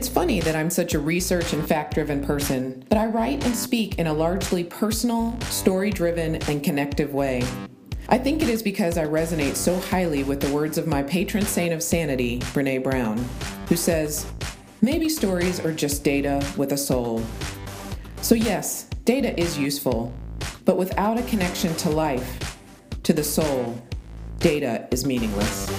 It's funny that I'm such a research and fact driven person, but I write and speak in a largely personal, story driven, and connective way. I think it is because I resonate so highly with the words of my patron saint of sanity, Brené Brown, who says, Maybe stories are just data with a soul. So, yes, data is useful, but without a connection to life, to the soul, data is meaningless.